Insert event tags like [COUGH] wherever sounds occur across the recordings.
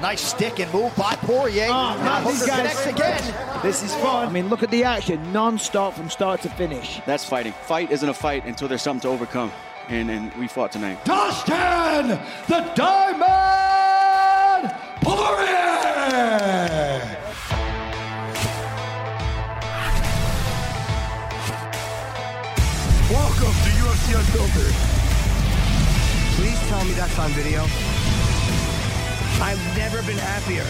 Nice stick and move by Poirier. Oh, now these Hooker guys- connects again. [LAUGHS] This is fun. I mean, look at the action, non-stop from start to finish. That's fighting. Fight isn't a fight until there's something to overcome. And, and we fought tonight. Dustin the Diamond Poirier! Welcome to UFC Unfiltered. Please tell me that's on video. I've never been happier.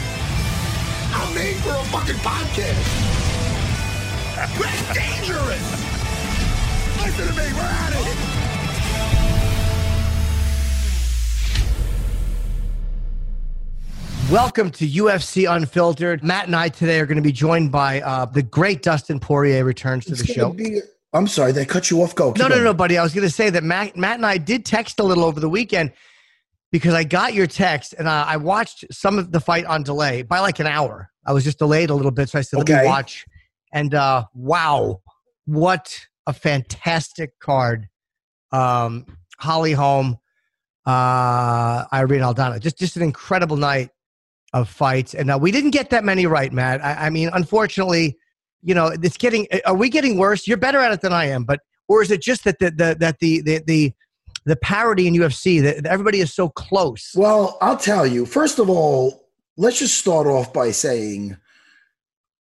I'm made for a fucking podcast. That's dangerous. Listen to me, we're at it. Welcome to UFC Unfiltered. Matt and I today are going to be joined by uh, the great Dustin Poirier returns to It's the show. be- I'm sorry, they cut you off. Go. No, keep no, going. no, buddy. I was going to say that Matt, Matt and I did text a little over the weekend because I got your text and I, I watched some of the fight on delay by like an hour. I was just delayed a little bit, so I said, "Let me watch." And uh, wow, what a fantastic card! Um, Holly Holm, uh, Irene Aldana, just just an incredible night of fights. And uh, we didn't get that many right, Matt. I, I mean, unfortunately, you know, it's getting. Are we getting worse? You're better at it than I am, but or is it just that the, the that the the the the parity in UFC that everybody is so close? Well, I'll tell you. First of all, let's just start off by saying,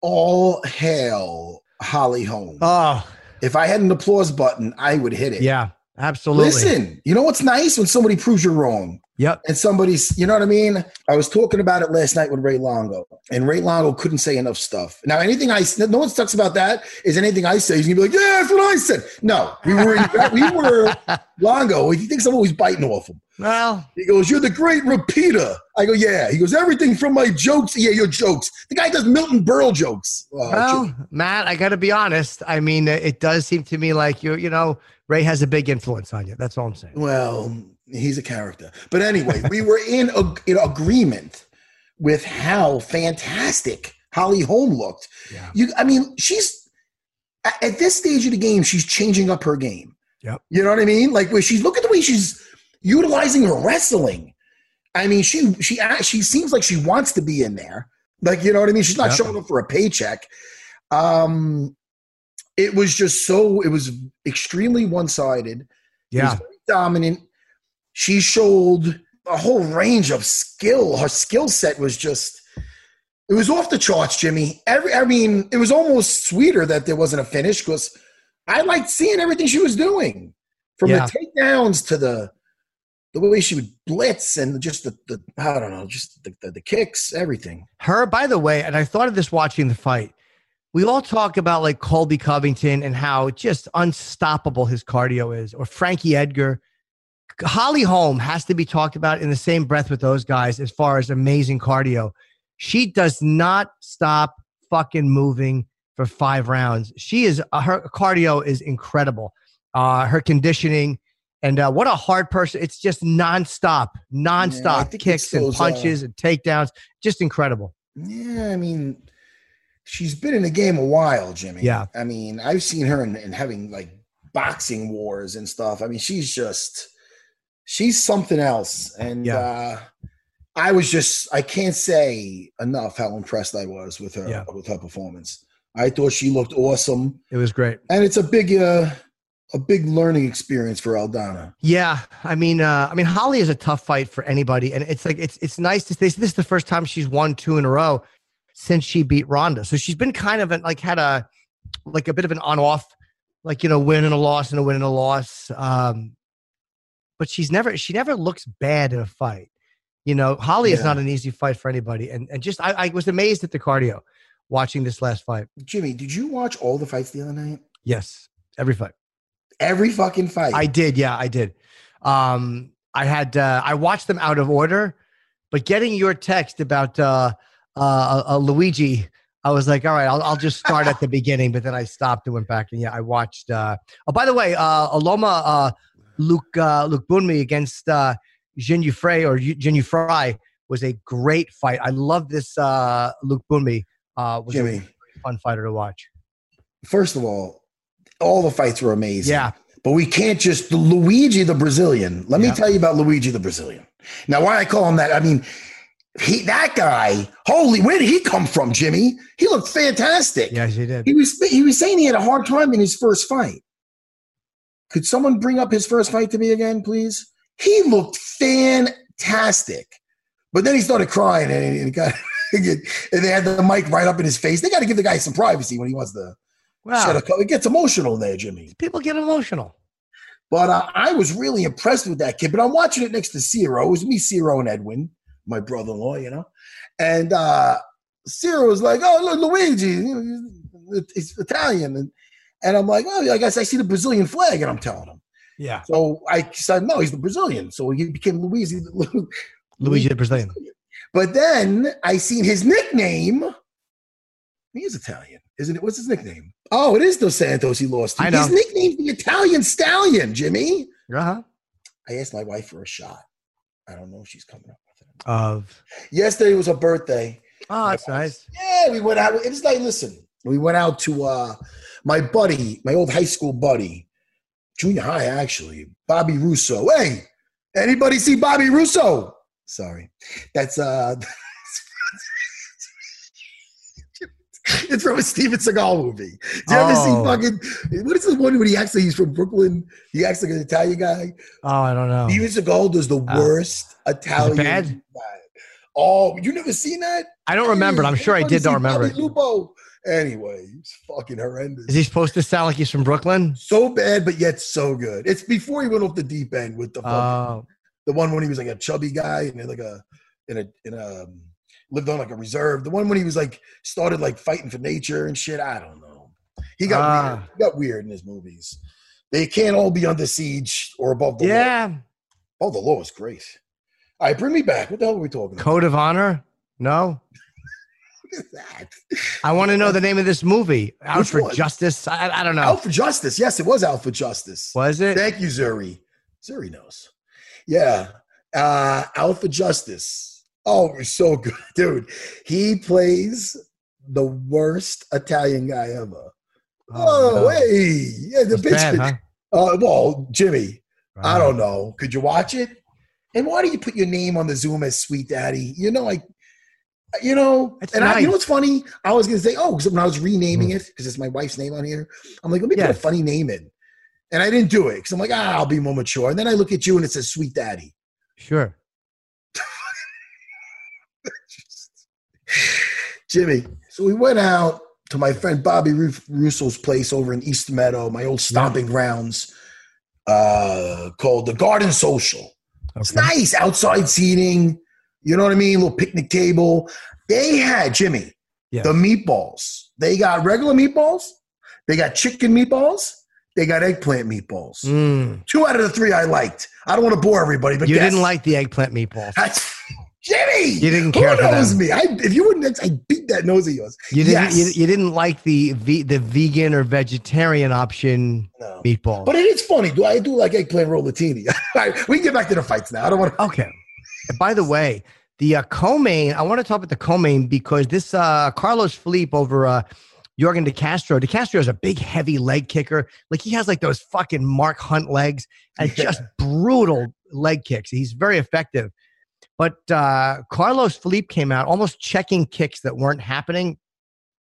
all hail Holly Holm. Oh, if I had an applause button, I would hit it. yeah, absolutely. Listen, you know what's nice when somebody proves you're wrong. Yep. and somebody's, you know what I mean? I was talking about it last night with Ray Longo, and Ray Longo couldn't say enough stuff. Now, anything I, no one talks about that is anything I say, he's gonna be like, yeah, that's what I said. No, we were, we were [LAUGHS] Longo. He thinks I'm always biting off him. Well, He goes, you're the great repeater. I go, yeah. He goes, everything from my jokes. Yeah, your jokes. The guy does Milton Berle jokes. Oh, well, Matt, I got to be honest. I mean, it does seem to me like you're, you know, Ray has a big influence on you. That's all I'm saying. Well, he's a character. But anyway, we were in, in agreement with how fantastic Holly Holm looked. Yeah. You, I mean, she's at this stage of the game, she's changing up her game. Yep. You know what I mean? Like where she's look at the way she's utilizing her wrestling. I mean, she she she seems like she wants to be in there. Like you know what I mean? She's not Yep. showing up for a paycheck. Um, it was just so it was extremely one sided. Yeah. dominant. She showed a whole range of skill. Her skill set was just it was off the charts, Jimmy. Every I mean, it was almost sweeter that there wasn't a finish because I liked seeing everything she was doing. From Yeah. the takedowns to the the way she would blitz and just the, the I don't know, just the, the, the kicks, everything. Her, by the way, and I thought of this watching the fight. We all talk about like Colby Covington and how just unstoppable his cardio is, or Frankie Edgar. Holly Holm has to be talked about in the same breath with those guys as far as amazing cardio. She does not stop fucking moving for five rounds. She is uh, her cardio is incredible. Uh, her conditioning and uh, what a hard person. It's just nonstop, nonstop think kicks and punches and takedowns. Just incredible. Yeah, I mean, she's been in the game a while, Jimmy. Yeah. I mean, I've seen her in, in having like boxing wars and stuff. I mean, she's just she's something else. And Yeah. uh I was just I can't say enough how impressed I was with her Yeah. with her performance. I thought she looked awesome. It was great. And it's a big uh a big learning experience for Aldana. Yeah, I mean, uh, I mean, Holly is a tough fight for anybody, and it's like it's it's nice to say this is the first time she's won two in a row since she beat Ronda. So she's been kind of an, like had a like a bit of an on off, like you know, win and a loss and a win and a loss. Um, but she's never she never looks bad in a fight. You know, Holly is not an easy fight for anybody, and and just I, I was amazed at the cardio watching this last fight. Jimmy, did you watch all the fights the other night? Yes, every fight. Every fucking fight. I did, yeah, I did. Um, I had uh, I watched them out of order, but getting your text about uh, uh, uh, Luigi, I was like, all right, I'll, I'll just start at the beginning. But then I stopped and went back, and yeah, I watched. Uh, oh, by the way, uh, Aloma uh, Luke uh, Lookboonmee against uh, Jinh Frey or Jin Fry was a great fight. I love this uh, Lookboonmee. Uh, was a Jimmy. really fun fighter to watch. First of all, all the fights were amazing. Yeah. But we can't just Luigi the Brazilian. Let Yeah. me tell you about Luigi the Brazilian. Now, why I call him that? I mean, he that guy, holy, where did he come from, Jimmy? He looked fantastic. Yes, he did. He was he was saying he had a hard time in his first fight. Could someone bring up his first fight to me again, please? He looked fantastic. But then he started crying and, and, got, [LAUGHS] and they had the mic right up in his face. They got to give the guy some privacy when he wants to Wow. shut up. It gets emotional there, Jimmy. People get emotional. But uh, I was really impressed with that kid. But I'm watching it next to Ciro. It was me, Ciro, and Edwin, my brother-in-law, you know. And uh Ciro was like, "Oh, look, Luigi, you know, he's Italian," and and I'm like, "Oh, I guess I see the Brazilian flag," and I'm telling him. Yeah. So I said, "No, he's the Brazilian." So he became Luigi. [LAUGHS] Luigi the Brazilian. But then I seen his nickname. He is Italian, isn't it? What's his nickname? Oh, it is Dos Santos. He lost. to. I know. His nickname's the Italian Stallion, Jimmy. Uh-huh. I asked my wife for a shot. I don't know if she's coming up. Of Yesterday was her birthday. oh, that's nice. Yeah, we went out. It was like, listen, we went out to uh my buddy, my old high school buddy, junior high actually, Bobby Russo. Hey, anybody see Bobby Russo? Sorry, that's uh, [LAUGHS] [LAUGHS] it's from a Steven Seagal movie. Did you ever see Oh. fucking? What is the one when he actually he's from Brooklyn? He acts like an Italian guy. Oh, I don't know. Steven Seagal does the worst Italian. bad? guy. Oh, you never seen that? I don't remember. I'm sure I did not remember Bobby. Lupo. Anyway, it's fucking horrendous. Is he supposed to sound like he's from Brooklyn? so bad, but yet so good. It's before he went off the deep end with the fucking, Oh, the one when he was like a chubby guy and like a in a in a um, lived on like a reserve. The one when he was like started like fighting for nature and shit. I don't know. He got Ah. weird. He got weird in his movies. They can't all be under siege or above the law. yeah. Oh, the law is great. All right, bring me back. What the hell are we talking about? Code of Honor? No. That? I want to know the name of this movie. Out Which for one? Justice. I, I don't know. Out for Justice. Yes, it was Out for Justice. Was it? Thank you, Zuri. Zuri knows. Yeah. Uh Out for Justice. Oh, it was so [LAUGHS] good. Dude, he plays the worst Italian guy ever. Oh, no. hey. Yeah, the bitch. bad, huh? uh, well, Jimmy, I don't know. Could you watch it? And why do you put your name on the Zoom as Sweet Daddy? You know, like, you know, It's and I, you know nice. what's funny? I was gonna say, oh, because when I was renaming it, because it's my wife's name on here, I'm like, let me put a funny name in, and I didn't do it because I'm like, ah, I'll be more mature. And then I look at you and it says Sweet Daddy. Sure. Jimmy. So we went out to my friend Bobby Ru- Russo's place over in East Meadow, my old stomping grounds, uh, called the Garden Social. It's nice outside seating. You know what I mean? little picnic table. They had Jimmy the meatballs. They got regular meatballs. They got chicken meatballs. They got eggplant meatballs. Mm. Two out of the three I liked. I don't want to bore everybody, but You guess. didn't like the eggplant meatballs. Jimmy. You didn't Who care for knows them. me? I, if you wouldn't, I beat that nose of yours. You didn't. Yes. You, you didn't like the the vegan or vegetarian option No. meatballs. But it is funny. Do I do like eggplant rollatini? [LAUGHS] All right, we can get back to the fights now. I don't want to. Okay. And by the way, the uh, co-main, I want to talk about the co-main because this uh, Carlos Felipe over uh, Yorgan De Castro. De Castro is a big, heavy leg kicker. Like he has like those fucking Mark Hunt legs and Yeah. [LAUGHS] just brutal leg kicks. He's very effective. But uh, Carlos Felipe came out almost checking kicks that weren't happening.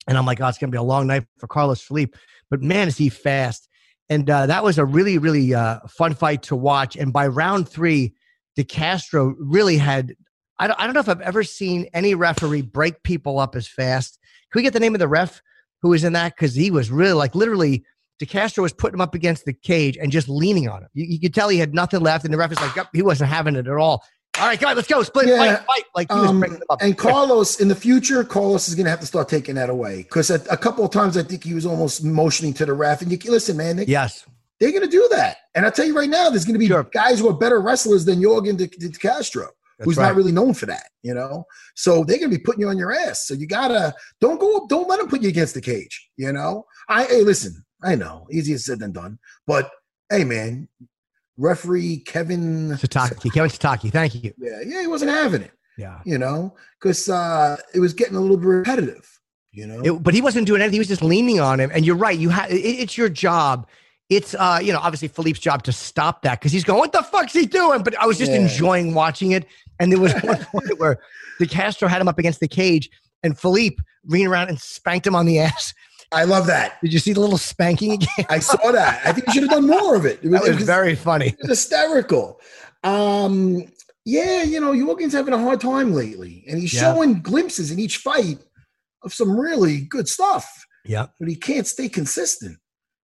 And I'm like, oh, it's going to be a long night for Carlos Felipe. But man, is he fast. And uh, that was a really, really uh, fun fight to watch. And by round three, De Castro really had. I don't, I don't know if I've ever seen any referee break people up as fast. Can we get the name of the ref who was in that? Because he was really like literally. De Castro was putting him up against the cage and just leaning on him. You, you could tell he had nothing left, and the ref was like, "Yup, he wasn't having it at all. All right, guys, let's go. Split, Yeah, fight, fight. Like he was Um, breaking them up. and Carlos, in the future, Carlos is going to have to start taking that away because a, a couple of times I think he was almost motioning to the ref. And you listen, man, they, yes, they're going to do that. And I tell you right now, there's going to be Sure. guys who are better wrestlers than Yorgan De, De Castro, That's who's right. not really known for that. You know, so they're going to be putting you on your ass. So you gotta don't go up, don't let them put you against the cage. You know, I hey, listen, I know easier said than done, but hey, man, referee Kevin Sataki, Kevin Sataki. Thank you. Yeah, yeah, he wasn't having it. Yeah. you know, because uh, it was getting a little bit repetitive. You know, It, but he wasn't doing anything. He was just leaning on him. And you're right. You have it, it's your job. It's uh, you know, obviously Felipe's job to stop that because he's going, "What the fuck's he doing?" But I was just Yeah. enjoying watching it. And there was [LAUGHS] one point where the Castro had him up against the cage, and Philippe ran around and spanked him on the [LAUGHS] ass. I love that. Did you see the little spanking again? I saw that. I think you should have done more of it. It [LAUGHS] That was it very funny. was hysterical. Um, yeah, you know, Yorgan's having a hard time lately, and he's Yeah. showing glimpses in each fight of some really good stuff, Yeah. but he can't stay consistent,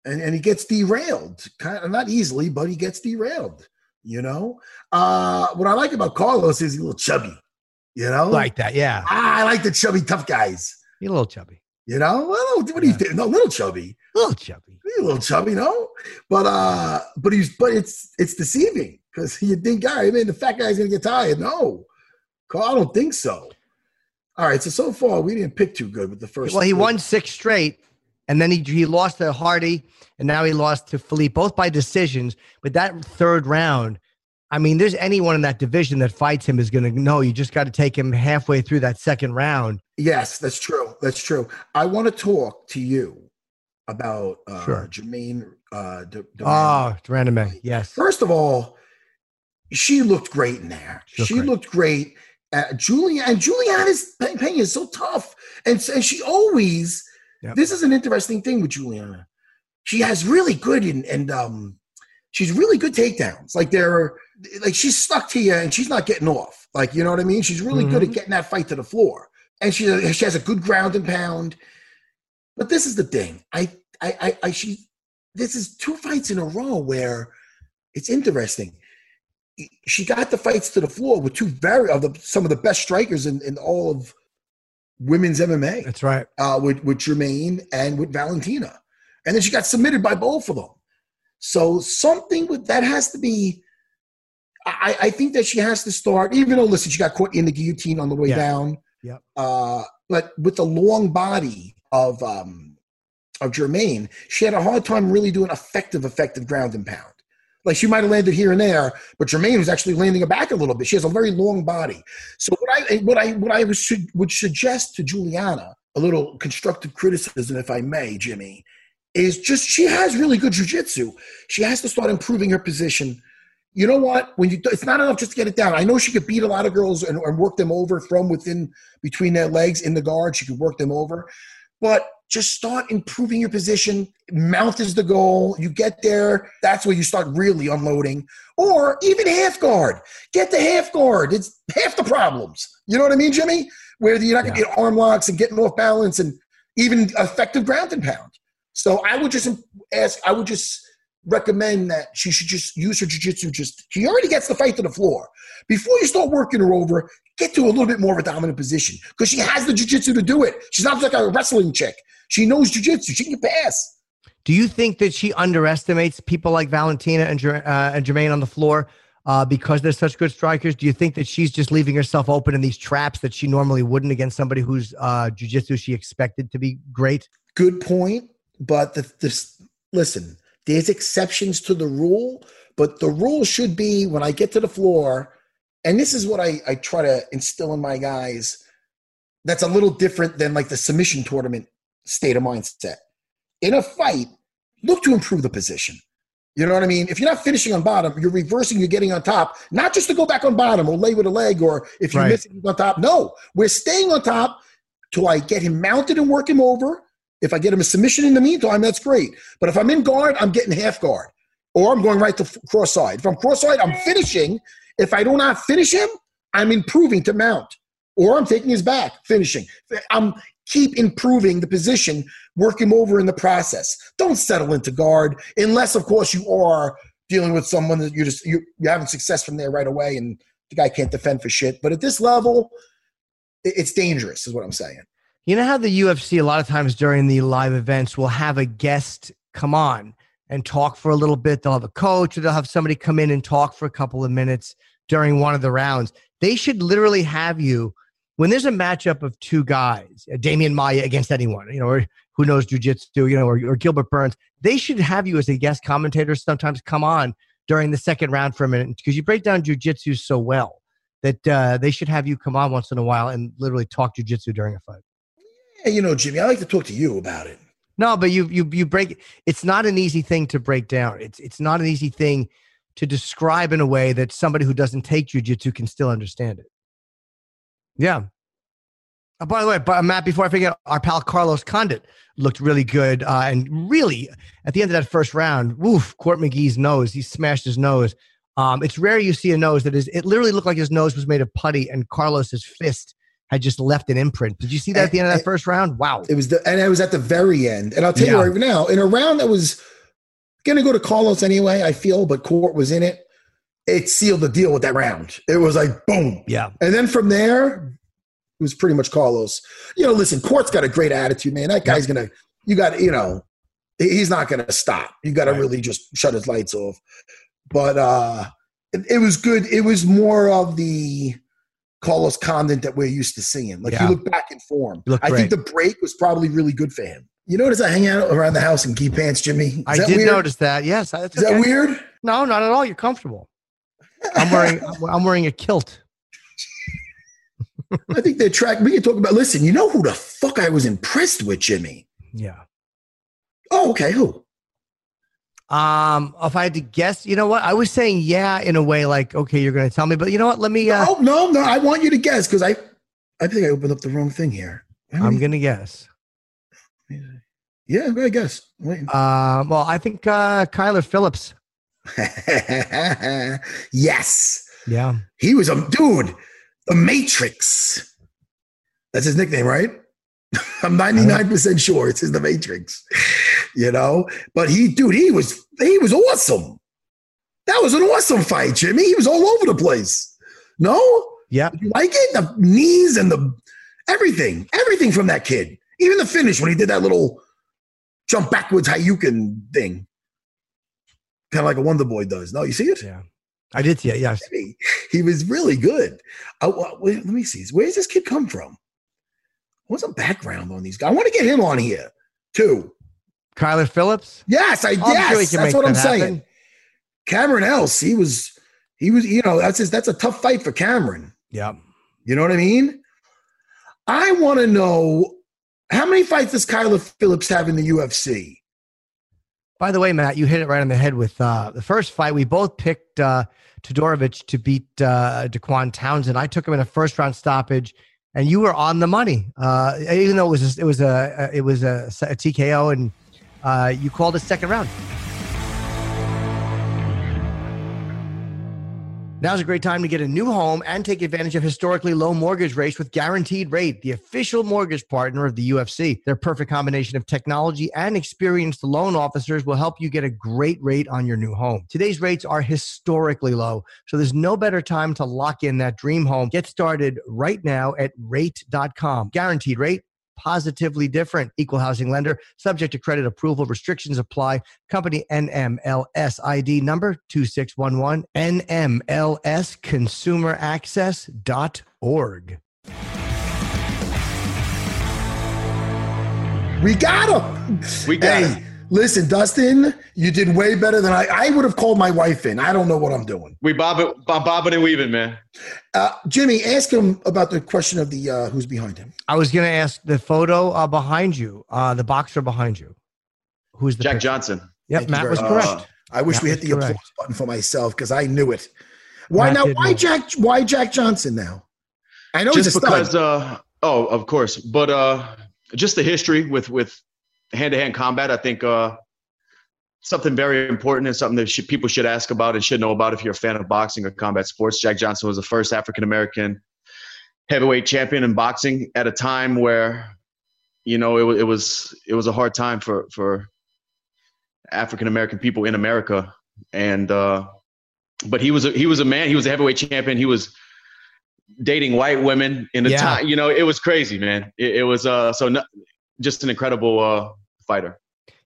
and and he gets derailed. Kind of not easily, but he gets derailed. You know, uh, what I like about Carlos is he's a little chubby. You know, Like that, yeah. I like the chubby tough guys. You're a little chubby. You know, well, what do you think? No, little chubby. A little chubby. A little chubby, no? But uh, but he's but it's it's deceiving because you think, all right, man, the fat guy's gonna get tired. No, Carl, I don't think so. All right, so so far we didn't pick too good with the first. Well, he three. won six straight, and then he he lost to Hardy, and now he lost to Felipe, both by decisions. But that third round, I mean, there's anyone in that division that fights him is going to know. You just got to take him halfway through that second round. Yes, that's true. That's true. I want to talk to you about uh, Sure. Germaine. Uh, De- De- Oh, de Randamie, yes. First of all, she looked great in there. She looked She great. looked great. Uh, Julia and Julianna's Pena is so tough, and, and she always. Yep. This is an interesting thing with Julianna. She has really good and and um, she's really good takedowns. Like they're like she's stuck to you and she's not getting off. Like you know what I mean. She's really good at Mhm. getting that fight to the floor, and she she has a good ground and pound. But this is the thing. I I I, I she this is two fights in a row where it's interesting. She got the fights to the floor with two very of the some of the best strikers in, in all of women's MMA That's right. uh, with with Germaine and with Valentina, and then she got submitted by both of them. So something with that has to be. I, I think that she has to start, even though listen, she got caught in the guillotine on the way Yeah. down. Yep. Uh, but with the long body of um, of Germaine, she had a hard time really doing effective, effective ground and pound. Like she might have landed here and there, but Germaine was actually landing her back a little bit. She has a very long body. So what I what I what I would, would suggest to Julianna, a little constructive criticism, if I may, Jimmy, is just she has really good jujitsu. She has to start improving her position. You know what? When you it's not enough just to get it down. I know she could beat a lot of girls and, and work them over from within between their legs in the guard. She could work them over, but just start improving your position. Mouth is the goal. You get there, that's where you start really unloading. Or even half guard. Get the half guard. It's half the problems. You know what I mean, Jimmy? Where you're not going to Yeah. get arm locks and getting off balance and even effective ground and pound. So I would just ask, I would just recommend that she should just use her jiu-jitsu just she already gets the fight to the floor. Before you start working her over get to a little bit more of a dominant position because she has the jiu-jitsu to do it. She's not like a wrestling chick. She knows jiu-jitsu. She can pass Do you think that she underestimates people like Valentina and, uh, and Germaine on the floor uh, because they're such good strikers? Do you think that she's just leaving herself open in these traps that she normally wouldn't against somebody whose uh, jujitsu she expected to be great? good point but the, this listen there's exceptions to the rule but the rule should be when i get to the floor and this is what i, I try to instill in my guys that's a little different than like the submission tournament state of mindset. In a fight look to improve the position. You know what i mean? If you're not finishing on bottom you're reversing you're getting on top not just to go back on bottom or lay with a leg or if you Right. miss it on top. No we're staying on top till i get him mounted and work him over if I get him a submission in the meantime, that's great. But if I'm in guard, I'm getting half guard, or I'm going right to cross side. If I'm cross side, I'm finishing. If I do not finish him, I'm improving to mount, or I'm taking his back, finishing. I'm keep improving the position, work him over in the process. Don't settle into guard unless, of course, you are dealing with someone that you just you, you're having success from there right away, and the guy can't defend for shit. But at this level, it's dangerous, is what I'm saying. You know how the UFC a lot of times during the live events will have a guest come on and talk for a little bit. They'll have a coach or they'll have somebody come in and talk for a couple of minutes during one of the rounds. They should literally have you when there's a matchup of two guys, uh, Demian Maia against anyone, you know, or who knows jujitsu, you know, or, or Gilbert Burns. They should have you as a guest commentator sometimes come on during the second round for a minute because you break down jujitsu so well that uh, they should have you come on once in a while and literally talk jujitsu during a fight. Yeah, you know, Jimmy, I like to talk to you about it. No, but you you you break it's not an easy thing to break down. It's it's not an easy thing to describe in a way that somebody who doesn't take jujitsu can still understand it. Yeah. Uh, by the way, but Matt, before I forget, our pal Carlos Condit looked really good. Uh, and really, at the end of that first round, woof, Court McGee's nose, he smashed his nose. Um, it's rare you see a nose that is, it literally looked like his nose was made of putty and Carlos's fist had just left an imprint. Did you see that And- at the end of that and- first round? Wow. It was the and it was at the very end. And I'll tell Yeah. you right now, in a round that was gonna go to Carlos anyway, I feel, but Court was in it. It sealed the deal with that round. It was like boom. Yeah. And then from there, it was pretty much Carlos. You know, listen, Court's got a great attitude, man. That guy's gonna, you got, you know, he's not gonna stop. You got to Right. really just shut his lights off. But uh it, it was good. It was more of the Carlos Condit that we're used to seeing. Like Yeah. he looked back in form. I think the break was probably really good for him. You notice I hang out around the house in key pants, Jimmy? Is I did weird? notice that. Yes. That's Is that weird? No, not at all. You're comfortable. I'm wearing, [LAUGHS] I'm- I'm wearing a kilt. I think they track. We can talk about. Listen, you know who the fuck I was impressed with, Jimmy? Yeah. Oh, okay. Who? Um, if I had to guess, you know what? I was saying yeah in a way like, okay, you're going to tell me, but you know what? Let me, uh, oh no, no. I want you to guess because I, I think I opened up the wrong thing here. How I'm going to guess. Yeah, go ahead, guess. Wait. Um, well, I think, uh, Kyler Phillips. [LAUGHS] yes, Yeah. he was a dude. The Matrix. That's his nickname, right? [LAUGHS] I'm 99% sure it's in the Matrix. You know, but he, dude, he was he was awesome. That was an awesome fight, Jimmy. He was all over the place. No, Yeah. you like it? The knees and the everything, everything from that kid. Even the finish when he did that little jump backwards Hayukin thing, kind of like a Wonder Boy does. No, you see it? Yeah. I did see it. Yes. He, he was really good. Oh, I, wait, let me see. Where's this kid come from? What's the background on these guys? I want to get him on here too. Kyler Phillips. Yes, I I'm sure yes, that's what I'm that saying. happen. Cameron Else, he was he was you know that's his, that's a tough fight for Cameron. Yeah. You know what I mean? I want to know how many fights does Kyler Phillips have in the UFC? By the way, Matt, you hit it right on the head with uh, the first fight. We both picked uh, Todorovic to beat uh, Dequan Townsend. I took him in a first round stoppage, and you were on the money. Uh, even though it was a, it was a, it was a, a TKO, and uh, you called it second round. Now's a great time to get a new home and take advantage of historically low mortgage rates with Guaranteed Rate, the official mortgage partner of the UFC. Their perfect combination of technology and experienced loan officers will help you get a great rate on your new home. Today's rates are historically low, so there's no better time to lock in that dream home. Get started right now at rate.com. Guaranteed Rate positively different. Equal housing lender, subject to credit approval. Restrictions apply. Company NMLS ID number 2611 NMLSconsumeraccess.org. We got him. We got hey, it. Listen, Dustin, you did way better than I. I would have called my wife in. I don't know what I'm doing. We bob it, bob, bobbing and weaving, man. Uh, Jimmy, ask him about the question of the uh, who's behind him. I was going to ask the photo uh, behind you, uh, the boxer behind you. Who's the Jack picture? Johnson. Yep, Thank Matt was much. correct. I wish That we hit the correct. applause button for myself because I knew it. Why Matt now? Why know. Jack? Why Jack Johnson now? I know he's a just stud. because uh oh of course but uh just the history with with hand-to-hand combat i think uh something very important and something that should, people should ask about and should know about if you're a fan of boxing or combat sports jack johnson was the first african american heavyweight champion in boxing at a time where you know it, it was it was a hard time for for african american people in america and uh but he was a, he was a man he was a heavyweight champion he was dating white women in the Yeah. time. You know, it was crazy, man. It, it was uh so no, just an incredible uh fighter.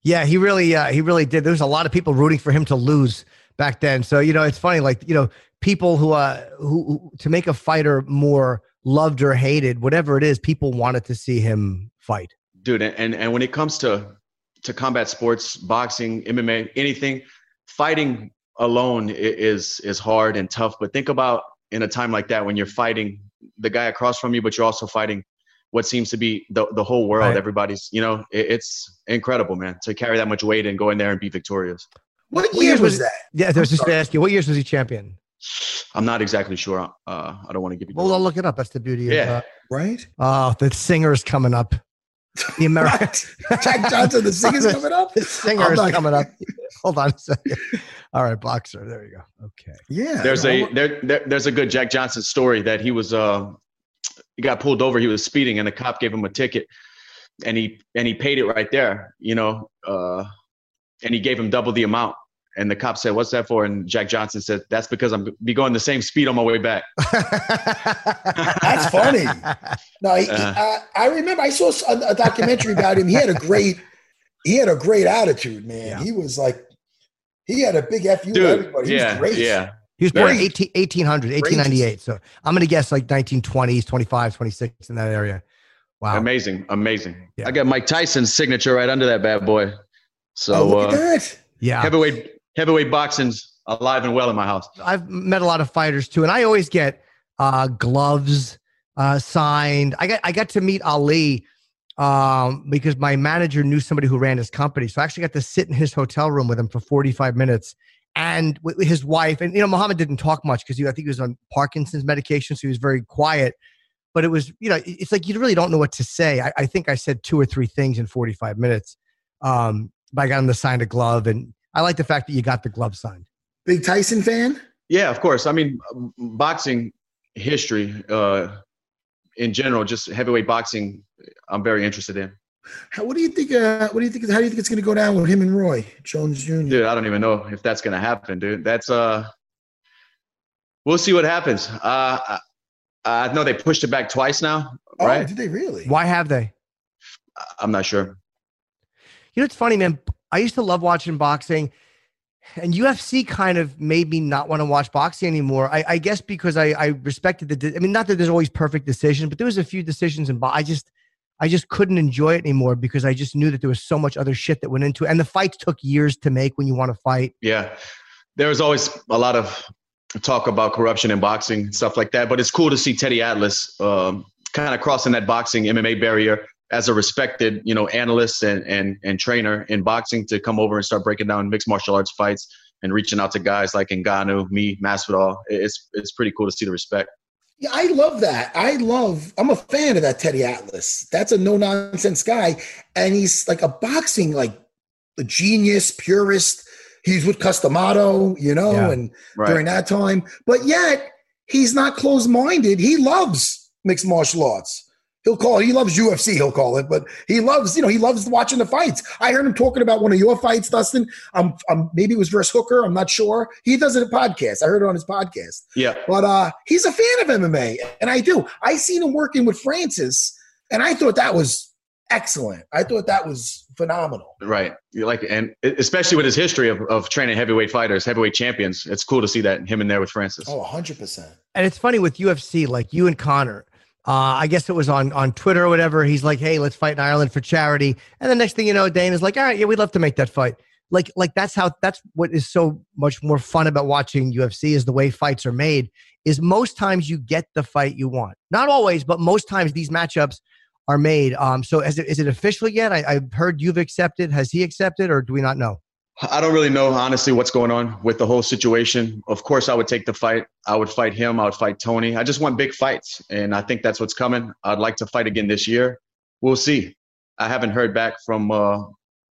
Yeah, he really, uh, he really did. There was a lot of people rooting for him to lose back then. So you know, it's funny, like you know, people who, uh, who, who to make a fighter more loved or hated, whatever it is, people wanted to see him fight. Dude, and and when it comes to to combat sports, boxing, MMA, anything, fighting alone is is hard and tough, but think about in a time like that when you're fighting the guy across from you but you're also fighting what seems to be the the whole world, Right. everybody's, you know, it, it's incredible, man, to carry that much weight and go in there and be victorious. What What year years was was- that? Yeah, I was just going to ask you, what years was he champion? I'm not exactly sure. Uh, I don't want to give you. the Well, I'll look it up. That's the beauty Yeah. of. Uh, Right? oh, the singer is coming up. The [LAUGHS] American Jack Johnson, the singer's [LAUGHS] coming up? the singer is not- coming up. [LAUGHS] Hold on a second. All right, boxer. There you go. Okay. Yeah. There's a there, there there's a good Jack Johnson story that he was uh he got pulled over. He was speeding, and the cop gave him a ticket, and he and he paid it right there. You know, uh, and he gave him double the amount. And the cop said, "What's that for?" And Jack Johnson said, "That's because I'm be going the same speed on my way back." [LAUGHS] That's funny. No, he, Uh. uh, I remember I saw a, a documentary about him. He had a great, he had a great attitude, man. Yeah. He was like, he had a big fu. Dude, everybody. He was yeah, great. yeah, He was born in 18, 1800, 1898. So I'm going to guess like 1920s, 25, 26 in that area. Wow. amazing, amazing. Yeah. I got Mike Tyson's signature right under that bad boy. So oh, look uh, at that. Yeah. heavyweight heavyweight boxing's alive and well in my house. I've met a lot of fighters too, and I always get uh, gloves uh, signed. I got I got to meet Ali um, because my manager knew somebody who ran his company, so I actually got to sit in his hotel room with him for 45 minutes. And with with his wife, and you know, Muhammad didn't talk much because I think he was on Parkinson's medication, so he was very quiet. But it was, you know, it's like you really don't know what to say. I, I think I said two or three things in 45 minutes. Um, but I got him to sign a glove, and I like the fact that you got the glove signed. Big Tyson fan. Yeah, of course. I mean, boxing history uh, in general, just heavyweight boxing, I'm very interested in. How, what do you think? Uh, what do you think? How do you think it's going to go down with him and Roy Jones Jr.? Dude, I don't even know if that's gonna happen, dude. That's uh, we'll see what happens. Uh, I, I know they pushed it back twice now, Oh, right? did they really? Why have they? I'm not sure. You know, it's funny, man. I used to love watching boxing, and UFC kind of made me not want to watch boxing anymore. I, I guess because I, I respected the. de- I mean, not that there's always perfect decisions, but there was a few decisions in. bo- I just, I just couldn't enjoy it anymore because I just knew that there was so much other shit that went into it, and the fights took years to make when you want to fight. Yeah, there was always a lot of talk about corruption in boxing, and stuff like that. But it's cool to see Teddy Atlas um, kind of crossing that boxing MMA barrier as a respected, you know, analyst and and and trainer in boxing to come over and start breaking down mixed martial arts fights and reaching out to guys like Ngannou, me, Masvidal. It's it's pretty cool to see the respect. Yeah, I love that. I love. I'm a fan of that Teddy Atlas. That's a no nonsense guy, and he's like a boxing like a genius, purist. He's with Cus D'Amato, you know, Yeah. and Right. during that time, but yet he's not closed minded. He loves mixed martial arts. He'll call. He loves UFC. He'll call it, but he loves. You know, he loves watching the fights. I heard him talking about one of your fights, Dustin. Um, um maybe it was versus Hooker. I'm not sure. He does it a podcast. I heard it on his podcast. Yeah. But uh, he's a fan of MMA, and I do. I seen him working with Francis, and I thought that was excellent. I thought that was phenomenal. Right. You like, and especially with his history of, of training heavyweight fighters, heavyweight champions, it's cool to see that him in there with Francis. Oh, 100 percent. And it's funny with UFC, like you and Conor. Uh, I guess it was on on Twitter or whatever. He's like, "Hey, let's fight in Ireland for charity." And the next thing you know, Dana's like, "All right, yeah, we'd love to make that fight." Like, like that's how that's what is so much more fun about watching UFC is the way fights are made. Is most times you get the fight you want. Not always, but most times these matchups are made. Um, so is it is it official yet? I, I've heard you've accepted. Has he accepted, or do we not know? I don't really know, honestly, what's going on with the whole situation. Of course, I would take the fight. I would fight him. I would fight Tony. I just want big fights, and I think that's what's coming. I'd like to fight again this year. We'll see. I haven't heard back from uh,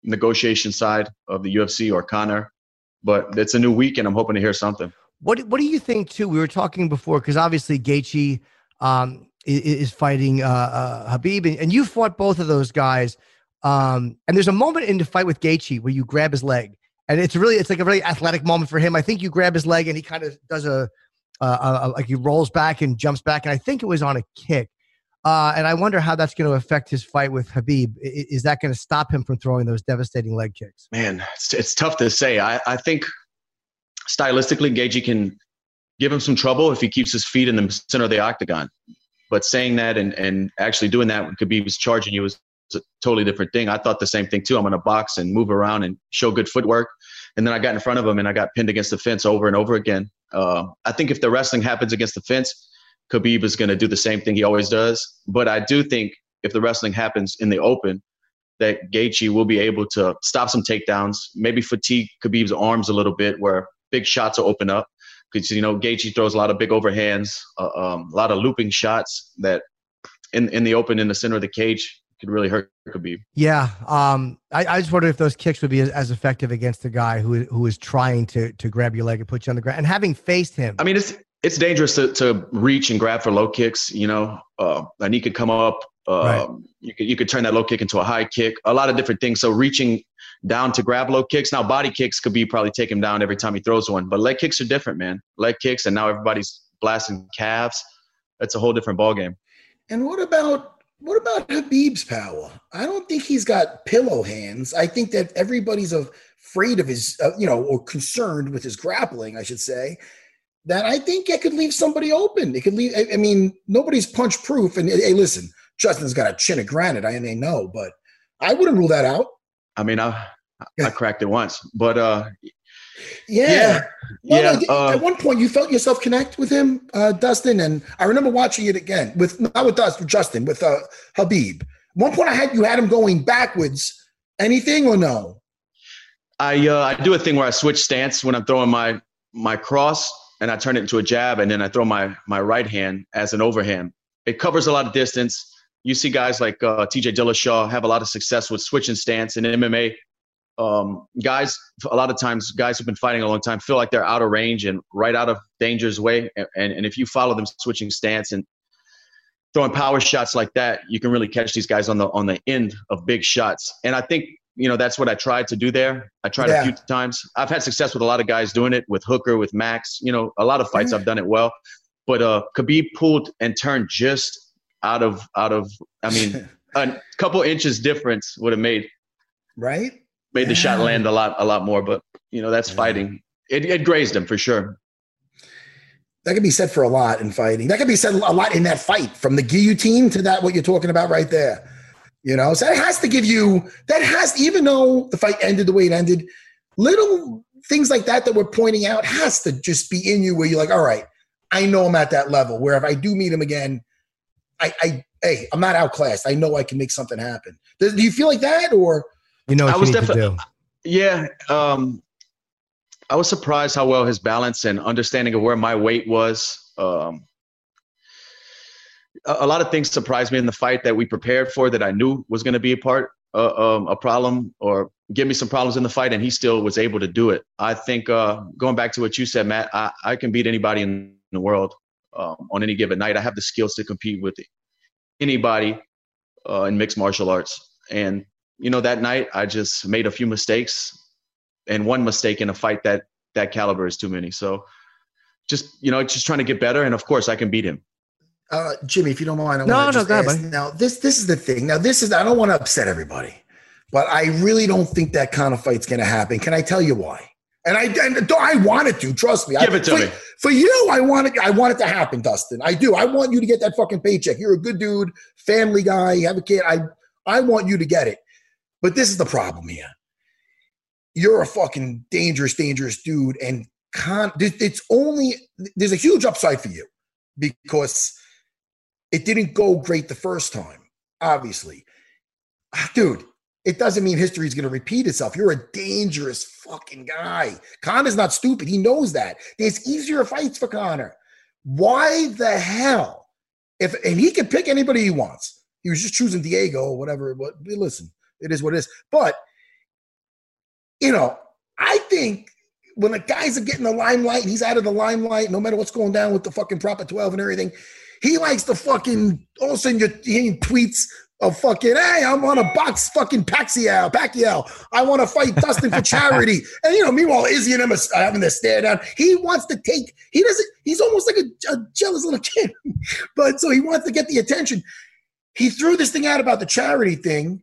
negotiation side of the UFC or Conor, but it's a new week, and I'm hoping to hear something. What What do you think too? We were talking before because obviously Gaethje um, is, fighting uh, uh, Khabib, and you fought both of those guys. Um, and there's a moment in the fight with Gaethje where you grab his leg, and it's really it's like a really athletic moment for him. I think you grab his leg, and he kind of does a, a, a like he rolls back and jumps back, and I think it was on a kick. Uh, and I wonder how that's going to affect his fight with Khabib. Is that going to stop him from throwing those devastating leg kicks? Man, it's, it's tough to say. I, I think stylistically, Gaethje can give him some trouble if he keeps his feet in the center of the octagon. But saying that and, and actually doing that when was charging you was a totally different thing. I thought the same thing too. I'm going to box and move around and show good footwork. And then I got in front of him and I got pinned against the fence over and over again. Uh, I think if the wrestling happens against the fence, Khabib is going to do the same thing he always does. But I do think if the wrestling happens in the open, that Gaethje will be able to stop some takedowns, maybe fatigue Khabib's arms a little bit, where big shots will open up. Because you know Gaethje throws a lot of big overhands, uh, um, a lot of looping shots that in in the open in the center of the cage could really hurt Khabib. Yeah, um, I, I just wonder if those kicks would be as, as effective against a guy who who is trying to to grab your leg and put you on the ground. And having faced him, I mean, it's it's dangerous to, to reach and grab for low kicks. You know, uh, and he could come up. Uh, Right. You could you could turn that low kick into a high kick. A lot of different things. So reaching down to grab low kicks. Now body kicks could be probably take him down every time he throws one, but leg kicks are different, man. Leg kicks, and now everybody's blasting calves. That's a whole different ballgame. And what about what about Khabib's power? I don't think he's got pillow hands. I think that everybody's afraid of his, uh, you know, or concerned with his grappling, I should say. That I think it could leave somebody open. It could leave. I, I mean, nobody's punch proof. And hey, listen, Justin's got a chin of granite. I may know, but I wouldn't rule that out. I mean, I I cracked it once, but uh, Yeah. No, yeah, no, th- uh, at one point, you felt yourself connect with him, uh, Dustin, and I remember watching it again with not with Dustin, Justin, with uh, Khabib. At one point, I had you had him going backwards. Anything or no? I uh, I do a thing where I switch stance when I'm throwing my my cross and I turn it into a jab and then I throw my my right hand as an overhand. It covers a lot of distance. You see guys like uh, T.J. Dillashaw have a lot of success with switching stance in MMA. Um, guys, a lot of times, guys who've been fighting a long time feel like they're out of range and right out of danger's way. And, and, and if you follow them switching stance and throwing power shots like that, you can really catch these guys on the on the end of big shots. And I think you know that's what I tried to do there. I tried Yeah. a few times. I've had success with a lot of guys doing it with Hooker, with Max. You know, a lot of fights I've done it well. But uh, Khabib pulled and turned just out of out of. I mean, [LAUGHS] a couple inches difference would have made right? Made the shot land a lot a lot more. But you know, that's fighting. It, it grazed him for sure. That could be said for a lot in fighting. That could be said a lot in that fight, from the guillotine to that what you're talking about right there. You know, so that has to give you that has even though the fight ended the way it ended, little things like that that we're pointing out has to just be in you where you're like, all right, I know I'm at that level where if I do meet him again, I, I hey, I'm not outclassed. I know I can make something happen. Do, do you feel like that or you know I was definitely-. Yeah, um, I was surprised how well his balance and understanding of where my weight was. Um, a, a lot of things surprised me in the fight that we prepared for that I knew was going to be a part, uh, um, a problem, or give me some problems in the fight, and he still was able to do it. I think uh, going back to what you said, Matt, I, I can beat anybody in the world um, on any given night. I have the skills to compete with anybody uh, in mixed martial arts, and you know that night I just made a few mistakes, and one mistake in a fight that that caliber is too many. So just you know, just trying to get better, and of course I can beat him. uh, Jimmy, if you don't mind, I No, wanna no, just go ahead, ask- buddy. Now, this this is the thing. Now, this is I don't want to upset everybody, but I really don't think that kind of fight's going to happen. Can I tell you why? And I and I want it to. Trust me. Give I, it to for, me. For you, I want it. I want it to happen, Dustin. I do. I want you to get that fucking paycheck. You're a good dude, family guy. You have a kid. I I want you to get it. But this is the problem here. You're a fucking dangerous, dangerous dude, and con- it's only there's a huge upside for you because it didn't go great the first time, obviously. Ah, Dude, it doesn't mean history is going to repeat itself. You're a dangerous fucking guy. Conor's not stupid. He knows that. There's easier fights for Connor. Why the hell? If and he can pick anybody he wants. He was just choosing Diego or whatever. But listen, it is what it is. But you know, I think when the guys are getting the limelight he's out of the limelight, no matter what's going down with the fucking Proper 12 and everything, he likes to fucking all of a sudden you're hearing tweets of fucking, hey, I'm on a box fucking Pacquiao, Pacquiao. I want to fight Dustin for charity. [LAUGHS] And you know, meanwhile, Izzy and him are having their stare down. He wants to take, he doesn't, he's almost like a, a jealous little kid. [LAUGHS] but so he wants to get the attention. He threw this thing out about the charity thing.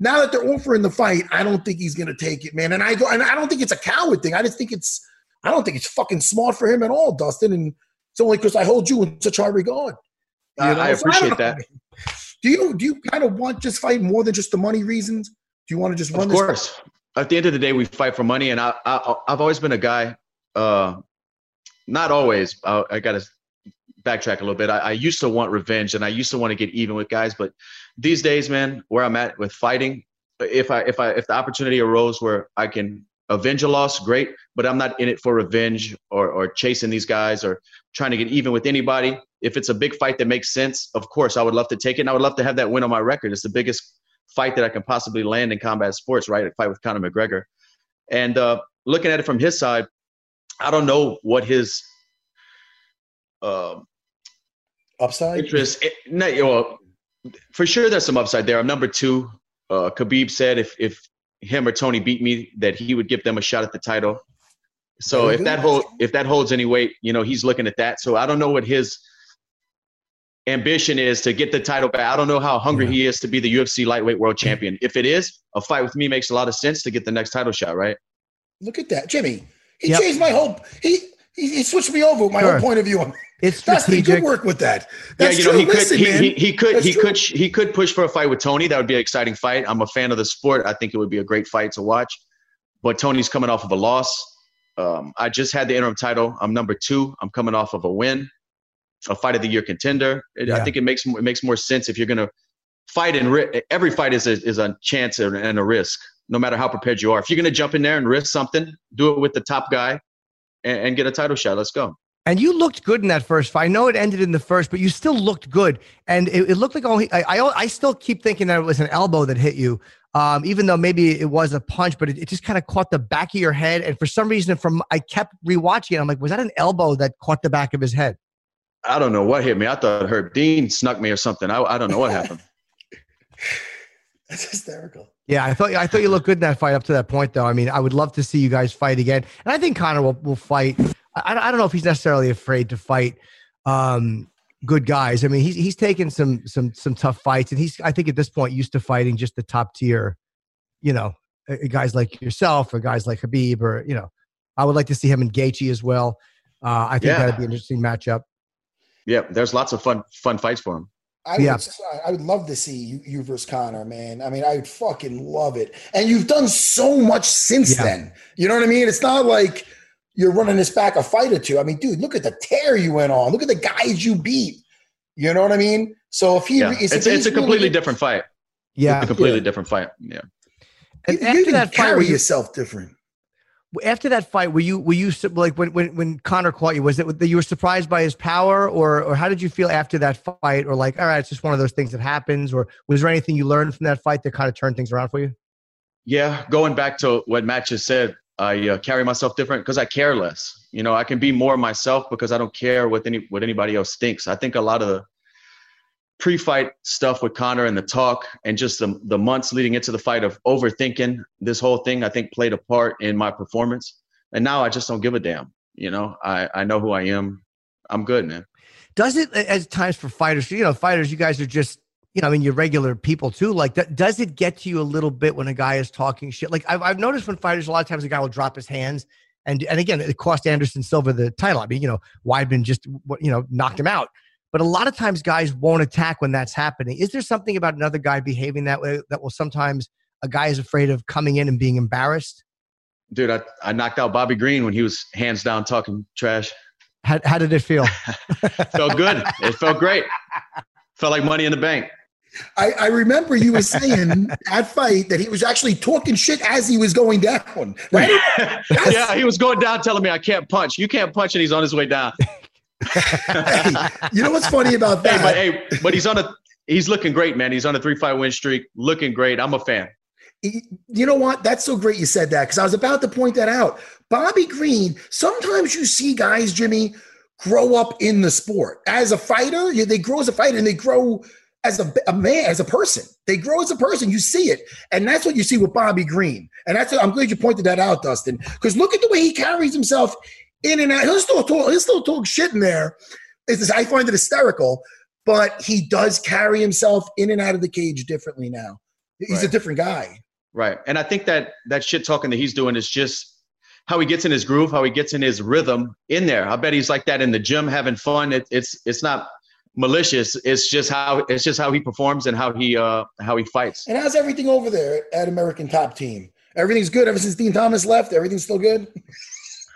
Now that they're offering the fight, I don't think he's gonna take it, man. And I don't, and I don't think it's a coward thing. I just think it's, I don't think it's fucking smart for him at all, Dustin. And it's only because I hold you in such high regard. You I- know? I So don't appreciate know. that. Do you do you kind of want just fight more than just the money reasons? Do you want to just run Of this? course. At the end of the day, we fight for money, and I, I I've always been a guy. Uh, not always. I, I gotta backtrack a little bit. I, I used to want revenge and I used to want to get even with guys, but these days, man, where I'm at with fighting, if I if I if the opportunity arose where I can avenge a loss, great. But I'm not in it for revenge or or chasing these guys or trying to get even with anybody. If it's a big fight that makes sense, of course, I would love to take it. And I would love to have that win on my record. It's the biggest fight that I can possibly land in combat sports, right? A fight with Conor McGregor. And uh, looking at it from his side, I don't know what his uh, Upside? interest. It, no, well, for sure, there's some upside there. I'm number two. Uh, Khabib said if if him or Tony beat me, that he would give them a shot at the title. So Very if that good. hold if that holds any weight, you know, he's looking at that. So I don't know what his ambition is to get the title back. I don't know how hungry he is to be the UFC lightweight world champion. If it is, a fight with me makes a lot of sense to get the next title shot, right? Look at that, Jimmy. He Yep. changed my whole. He, he he switched me over with my Sure. whole point of view on. It's Dustin, good strategic. work with that. That's yeah, you know, true. he could Listen, he, he, he could That's he true. could he could push for a fight with Tony. That would be an exciting fight. I'm a fan of the sport. I think it would be a great fight to watch. But Tony's coming off of a loss. Um, I just had the interim title. I'm number two. I'm coming off of a win, a fight of the year contender. It, Yeah. I think it makes it makes more sense if you're gonna fight and ri- every fight is a, is a chance and and a risk, no matter how prepared you are. If you're gonna jump in there and risk something, do it with the top guy, and, and get a title shot. Let's go. And you looked good in that first fight. I know it ended in the first, but you still looked good. And it, it looked like only I, I I still keep thinking that it was an elbow that hit you. Um, even though maybe it was a punch, but it, it just kind of caught the back of your head. And for some reason, from I kept rewatching it, I'm like, was that an elbow that caught the back of his head? I don't know what hit me. I thought Herb Dean snuck me or something. I, I don't know what happened. [LAUGHS] That's hysterical. Yeah, I thought I thought you looked good in that fight up to that point, though. I mean, I would love to see you guys fight again, and I think Conor will will fight. I, I don't know if he's necessarily afraid to fight um, good guys. I mean, he's he's taken some some some tough fights, and he's I think at this point used to fighting just the top tier, you know, uh, guys like yourself or guys like Khabib or you know. I would like to see him in Gaethje as well. Uh, I think Yeah. that'd be an interesting matchup. Yeah, there's lots of fun fun fights for him. I Yeah. would, I would love to see you, you versus Conor, man. I mean, I would fucking love it. And you've done so much since Yeah. then. You know what I mean? It's not like you're running this back a fight or two. I mean, dude, look at the tear you went on. Look at the guys you beat. You know what I mean? So if he, Yeah, if it's he's it's a completely really- different fight. Yeah, It's a completely Yeah. different fight. Yeah. and you, after you can that fight, were you, yourself different. after that fight, were you were you like when when when Conor caught you? Was it that you were surprised by his power, or or how did you feel after that fight? Or like, all right, it's just one of those things that happens. Or was there anything you learned from that fight that kind of turned things around for you? Yeah, going back to what Matt just said, I uh, carry myself different because I care less. You know, I can be more myself because I don't care what any what anybody else thinks. I think a lot of the pre-fight stuff with Conor and the talk and just the the months leading into the fight of overthinking this whole thing, I think played a part in my performance. And now I just don't give a damn. You know, I I know who I am. I'm good, man. Does it as times for fighters? You know, fighters, you guys are just you know, I mean, you're regular people too. Like, that, does it get to you a little bit when a guy is talking shit? Like, I've, I've noticed when fighters, a lot of times, a guy will drop his hands, and and again, it cost Anderson Silva the title. I mean, you know, Weidman just you know knocked him out. But a lot of times, guys won't attack when that's happening. Is there something about another guy behaving that way that will sometimes a guy is afraid of coming in and being embarrassed? Dude, I, I knocked out Bobby Green when he was hands down talking trash. How, how did it feel? [LAUGHS] Felt good. it felt great. Felt like money in the bank. I, I remember you were saying that fight that he was actually talking shit as he was going down. Right? [LAUGHS] yeah, he was going down telling me I can't punch. You can't punch, and he's on his way down. hey, you know what's funny about Hey, that? but hey, but he's on a he's looking great, man. He's on a three fight win streak, looking great. I'm a fan. you know what? That's so great you said that because I was about to point that out. Bobby Green, sometimes you see guys, Jimmy, grow up in the sport. As a fighter, they grow as a fighter and they grow as a, a man, as a person. They grow as a person. You see it. And that's what you see with Bobby Green. And that's I'm glad you pointed that out, Dustin. Because look at the way he carries himself in and out. He'll still talk, he'll still talk shit in there. It's, I find it hysterical, but he does carry himself in and out of the cage differently now. He's a different guy. Right. And I think that that shit talking that he's doing is just how he gets in his groove, how he gets in his rhythm in there. I bet he's like that in the gym, having fun. It, it's it's not malicious. It's just how it's just how he performs and how he uh how he fights. And how's everything over there at American Top Team? Everything's good ever since Din Thomas left. Everything's still good.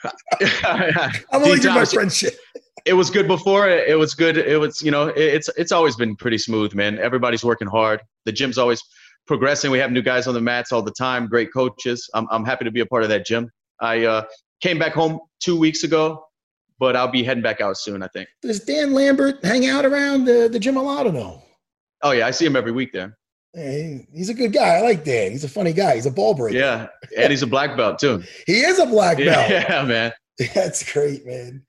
[LAUGHS] I'm only giving my Thomas, friend shit. it was good before. It was good. It was, you know, it's it's always been pretty smooth, man. Everybody's working hard. The gym's always progressing. We have new guys on the mats all the time. Great coaches. I'm I'm happy to be a part of that gym. I uh, came back home two weeks ago, but I'll be heading back out soon. I think. Does Dan Lambert hang out around the, the gym a lot or no? Oh yeah, I see him every week there. Hey, he's a good guy. I like Dan. He's a funny guy. He's a ball breaker. Yeah, and he's a black belt too. [LAUGHS] He is a black belt. [LAUGHS] Yeah, man. [LAUGHS] That's great, man.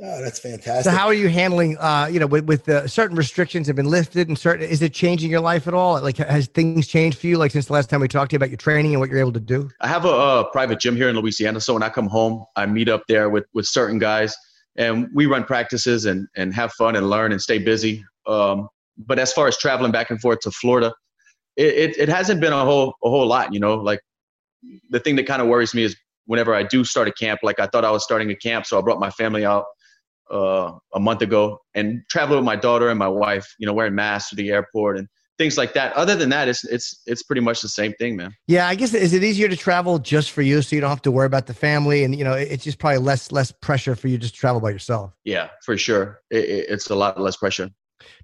Oh, that's fantastic. So how are you handling, uh, you know, with, with the certain restrictions have been lifted and certain, is it changing your life at all? Like, has things changed for you? Like since the last time we talked to you about your training and what you're able to do? I have a, a private gym here in Louisiana. So when I come home, I meet up there with, with certain guys and we run practices and, and have fun and learn and stay busy. Um, but as far as traveling back and forth to Florida, it, it, it hasn't been a whole, a whole lot, you know, like the thing that kind of worries me is whenever I do start a camp, like I thought I was starting a camp. So I brought my family out uh, a month ago and traveled with my daughter and my wife, you know, wearing masks to the airport and things like that. Other than that, it's it's it's pretty much the same thing, man. Yeah, I guess is it easier to travel just for you, so you don't have to worry about the family, and you know, it's just probably less less pressure for you just to travel by yourself. Yeah, for sure, it, it, it's a lot less pressure.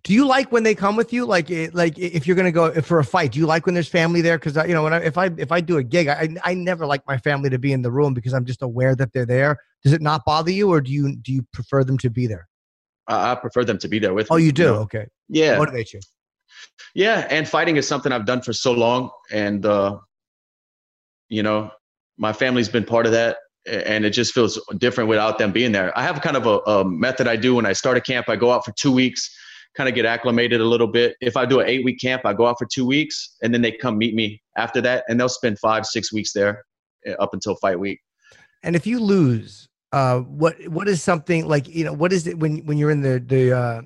Do you like when they come with you? Like, like if you're gonna go for a fight, do you like when there's family there? Because uh, you know, when I, if I if I do a gig, I I never like my family to be in the room because I'm just aware that they're there. Does it not bother you, or do you do you prefer them to be there? I, I prefer them to be there with. Oh, me, you do? Okay. Yeah. Motivate you. Yeah, and fighting is something I've done for so long, and uh, you know, my family's been part of that, and it just feels different without them being there. I have kind of a, a method I do when I start a camp. I go out for two weeks, kind of get acclimated a little bit. If I do an eight week camp, I go out for two weeks, and then they come meet me after that, and they'll spend five, six weeks there eh, up until fight week. And if you lose, uh, what what is something like you know what is it when when you're in the the uh,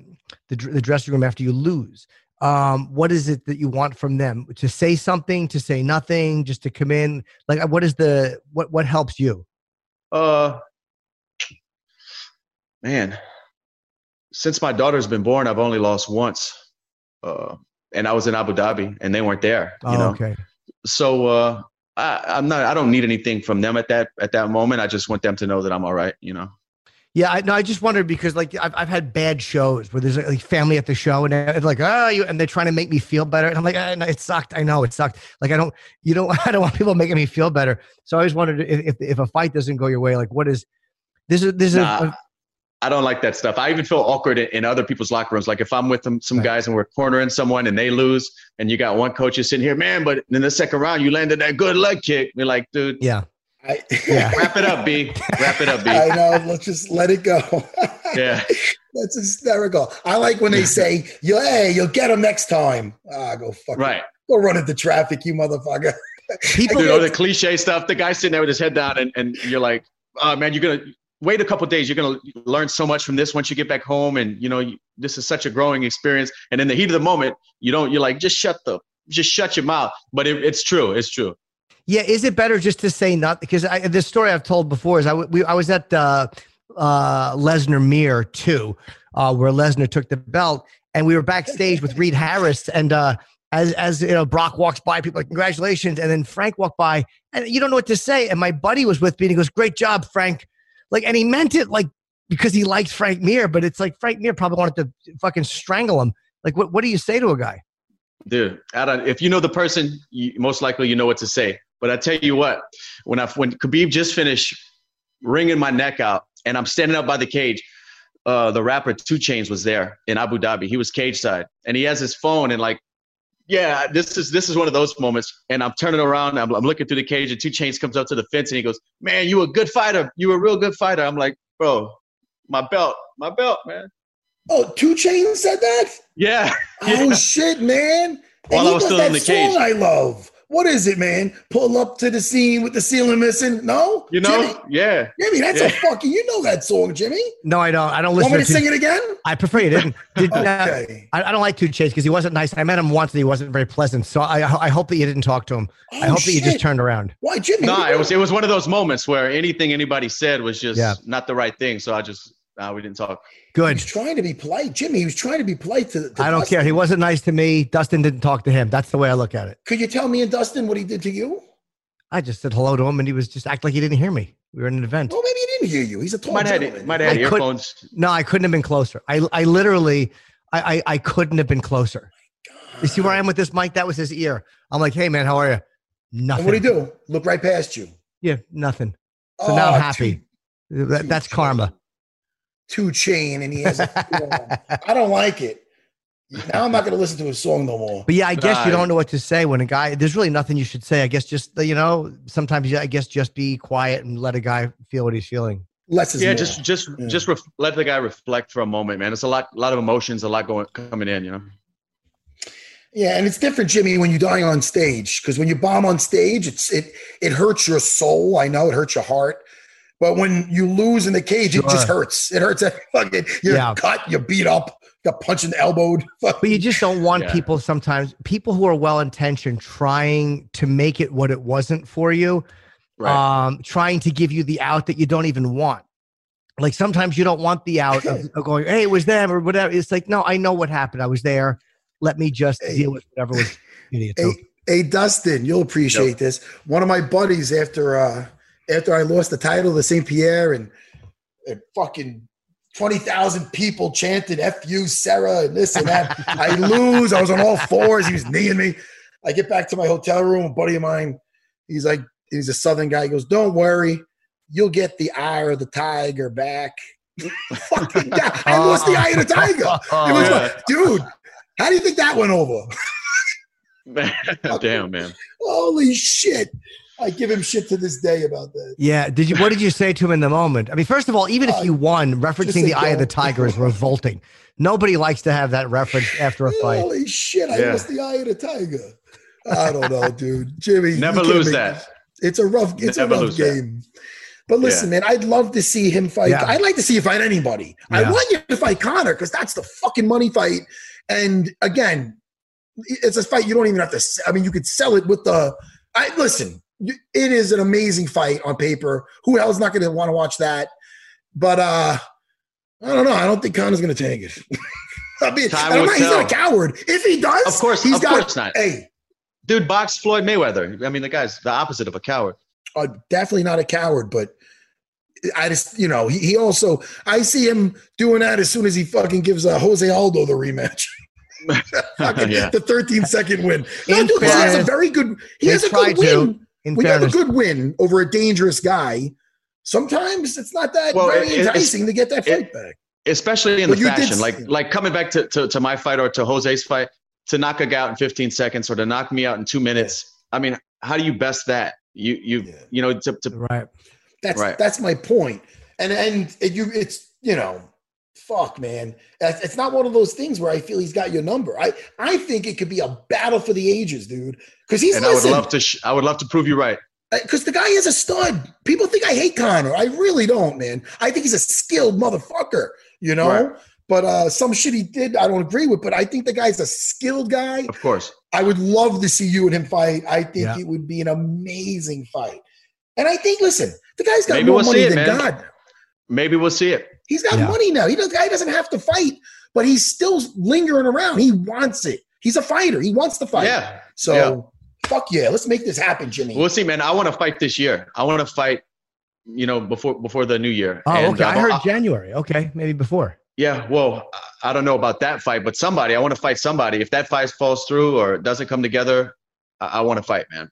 the, the dressing room after you lose? Um, what is it that you want from them to say something, to say nothing, just to come in? Like, what is the what what helps you? Uh, man, since my daughter's been born, I've only lost once, uh, and I was in Abu Dhabi, and they weren't there. You Oh, know, okay. so uh, I, I'm not. I don't need anything from them at that at that moment. I just want them to know that I'm all right. You know. Yeah, I, no, I just wondered because like I've, I've had bad shows where there's like family at the show and they're like, oh, you, and they're trying to make me feel better, and I'm like, ah, no, it sucked. I know it sucked. Like I don't, you don't, [LAUGHS] I don't want people making me feel better. So I always wondered if if, if a fight doesn't go your way, like what is this is this is Nah. a, I don't like that stuff. I even feel awkward in, in other people's locker rooms. Like if I'm with them, some Right. guys and we're cornering someone and they lose, and you got one coach is sitting here, man, but in the second round you landed that good leg kick. You're like, dude, yeah, I, Yeah. [LAUGHS] wrap it up, B. Wrap it up, B. [LAUGHS] I know. Let's just let it go. [LAUGHS] Yeah. That's hysterical. I like when they say, "You, hey, you'll get them next time." Ah, go fuck. Right. Go run into traffic, you motherfucker. people Dude, all the cliche stuff, the guy sitting there with his head down, and, and you're like, oh, man, you're going to wait a couple days. You're going to learn so much from this once you get back home. And, you know, you, this is such a growing experience. And in the heat of the moment, you don't, you're like, just shut the, just shut your mouth. But it, it's true. It's true. Yeah, is it better just to say not because I, the story I've told before is I we, I was at uh, uh, Lesnar Mir too, uh, where Lesnar took the belt, and we were backstage with Reed Harris, and uh, as as you know, Brock walks by, people like congratulations, and then Frank walked by, and you don't know what to say, and my buddy was with me, and he goes, "Great job, Frank," like, and he meant it like because he liked Frank Mir, but it's like Frank Mir probably wanted to fucking strangle him. Like, what what do you say to a guy? Dude, if you know the person, you, most likely you know what to say. But I tell you what, when I when Khabib just finished wringing my neck out, and I'm standing up by the cage, uh, the rapper 2 Chainz was there in Abu Dhabi. He was cage side, and he has his phone and like, yeah, this is this is one of those moments. And I'm turning around, I'm, I'm looking through the cage, and 2 Chainz comes up to the fence, and he goes, "Man, you a good fighter. You a real good fighter." I'm like, bro, my belt, my belt, man. Oh, Two Chains said that. Yeah. [LAUGHS] Oh shit, man! And While I was still in the cage. I love. What is it, man? Pull up to the scene with the ceiling missing. No, You know? Jimmy, Yeah. Jimmy, that's a fucking. You know that song, Jimmy. No, I don't. I don't listen. Want listen me to to. sing it again? I prefer you didn't. Did, [LAUGHS] uh, Okay. I, I don't like Two Chase because he wasn't nice. I met him once and he wasn't very pleasant. So I, I hope that you didn't talk to him. I Oh, hope that you just turned around. Why, Jimmy? No, what- it was it was one of those moments where anything anybody said was just Yeah. not the right thing. So I just uh, we didn't talk. He Good. was trying to be polite, Jimmy. He was trying to be polite to. to I don't Dustin. care. He wasn't nice to me. Dustin didn't talk to him. That's the way I look at it. Could you tell me and Dustin what he did to you? I just said hello to him and he was just act like he didn't hear me. We were in an event. Well, maybe he didn't hear you. He's a tall Might have gentleman. had, might have had I could- earphones. No, I couldn't have been closer. I, I literally, I, I, I couldn't have been closer. You see where I am with this mic? That was his ear. I'm like, hey man, how are you? Nothing. And what do you do? Look right past you. Yeah, nothing. So now Oh, I'm happy. That, that's karma. Two, two chain, and he has. [LAUGHS] I don't like it. Now I'm not going to listen to his song no more. But yeah, I guess you don't know what to say when a guy. There's really nothing you should say. I guess just you know, sometimes you, I guess just be quiet and let a guy feel what he's feeling. Less is Yeah, more. just just Yeah. just ref- let the guy reflect for a moment, man. It's a lot, lot of emotions, a lot going coming in. You know. Yeah, and it's different, Jimmy, when you die on stage. Because when you bomb on stage, it's it it hurts your soul. I know it hurts your heart. But when you lose in the cage, it just hurts. It hurts [LAUGHS] every fucking you're Yeah. cut, you're beat up, got punched and elbowed. [LAUGHS] But you just don't want Yeah. people sometimes, people who are well intentioned, trying to make it what it wasn't for you, um, trying to give you the out that you don't even want. Like sometimes you don't want the out of, of going, hey, it was them or whatever. It's like, no, I know what happened. I was there. Let me just Hey. deal with whatever was idiot. [LAUGHS] Hey, hey, Dustin, you'll appreciate this. One of my buddies, after uh after I lost the title to St. Pierre and, and fucking 20,000 people chanted F you, Serra, and this and that. [LAUGHS] I lose. I was on all fours. He was kneeing me. I get back to my hotel room. A buddy of mine, he's like, he's a southern guy. He goes, Don't worry, you'll get the eye of the tiger back. [LAUGHS] fucking guy. I [LAUGHS] lost the eye of the tiger. It was yeah. like, dude, how do you think that went over? Damn, man. Holy shit. I give him shit to this day about that. Yeah. Did you? What did you say to him in the moment? I mean, first of all, even if Uh, you won, referencing the eye of the tiger is revolting. Nobody likes to have that reference after a fight. Holy shit, I Yeah. lost the eye of the tiger. I don't know, dude. Jimmy. Never lose make that. It's a rough, it's Never a rough lose that. game. But listen, man, I'd love to see him fight. Yeah. I'd like to see you fight anybody. I want you to fight Conor because that's the fucking money fight. And again, it's a fight you don't even have to. I mean, you could sell it with the. I listen. It is an amazing fight on paper. Who hell's not going to want to watch that? But uh I don't know. I don't think Conor's going to take it. [LAUGHS] I mean, Time and I'm will not, he's not a coward. If he does, Of course- he's of got. course not. Hey, Dude, box Floyd Mayweather. I mean, the guy's the opposite of a coward. uh, definitely not a coward, but I just, you know, he, he also, I see him doing that as soon as he fucking gives uh, Jose Aldo the rematch. [LAUGHS] [LAUGHS] Fucking yeah. The 13 second win. No, dude, he has a very good, he has a good to. Win. In When you have a good win over a dangerous guy, sometimes it's not that Well, very it- it's- enticing to get that it- fight back. Especially in But the fashion. Like like coming back to, to, to my fight or to Jose's fight, to knock a guy out in 15 seconds or to knock me out in two minutes. I mean, how do you best that? You you Yeah. you know, to, to right. That's Right. that's my point. And and it, you it's you know, fuck man. It's it's not one of those things where I feel he's got your number. I I think it could be a battle for the ages, dude. Because he's and I would love to sh- I would love to prove you right. because the guy is a stud. People think I hate Conor. I really don't, man. I think he's a skilled motherfucker, you know. Right. But uh, some shit he did, I don't agree with. But I think the guy's a skilled guy. Of course. I would love to see you and him fight. I think Yeah. it would be an amazing fight. And I think, listen, the guy's got Maybe more we'll money see it, than man. God. Maybe we'll see it. He's got Yeah. money now. He doesn't, guy doesn't have to fight, but he's still lingering around. He wants it. He's a fighter. He wants to fight. Yeah. So Yeah. fuck yeah, let's make this happen, Jimmy. We'll see, man. I want to fight this year. I want to fight, you know, before before the new year. Oh, And, okay. I uh, heard January. Okay, maybe before. Yeah, well, I- I don't know about that fight, but somebody, I want to fight somebody. If that fight falls through or doesn't come together, I, I want to fight, man.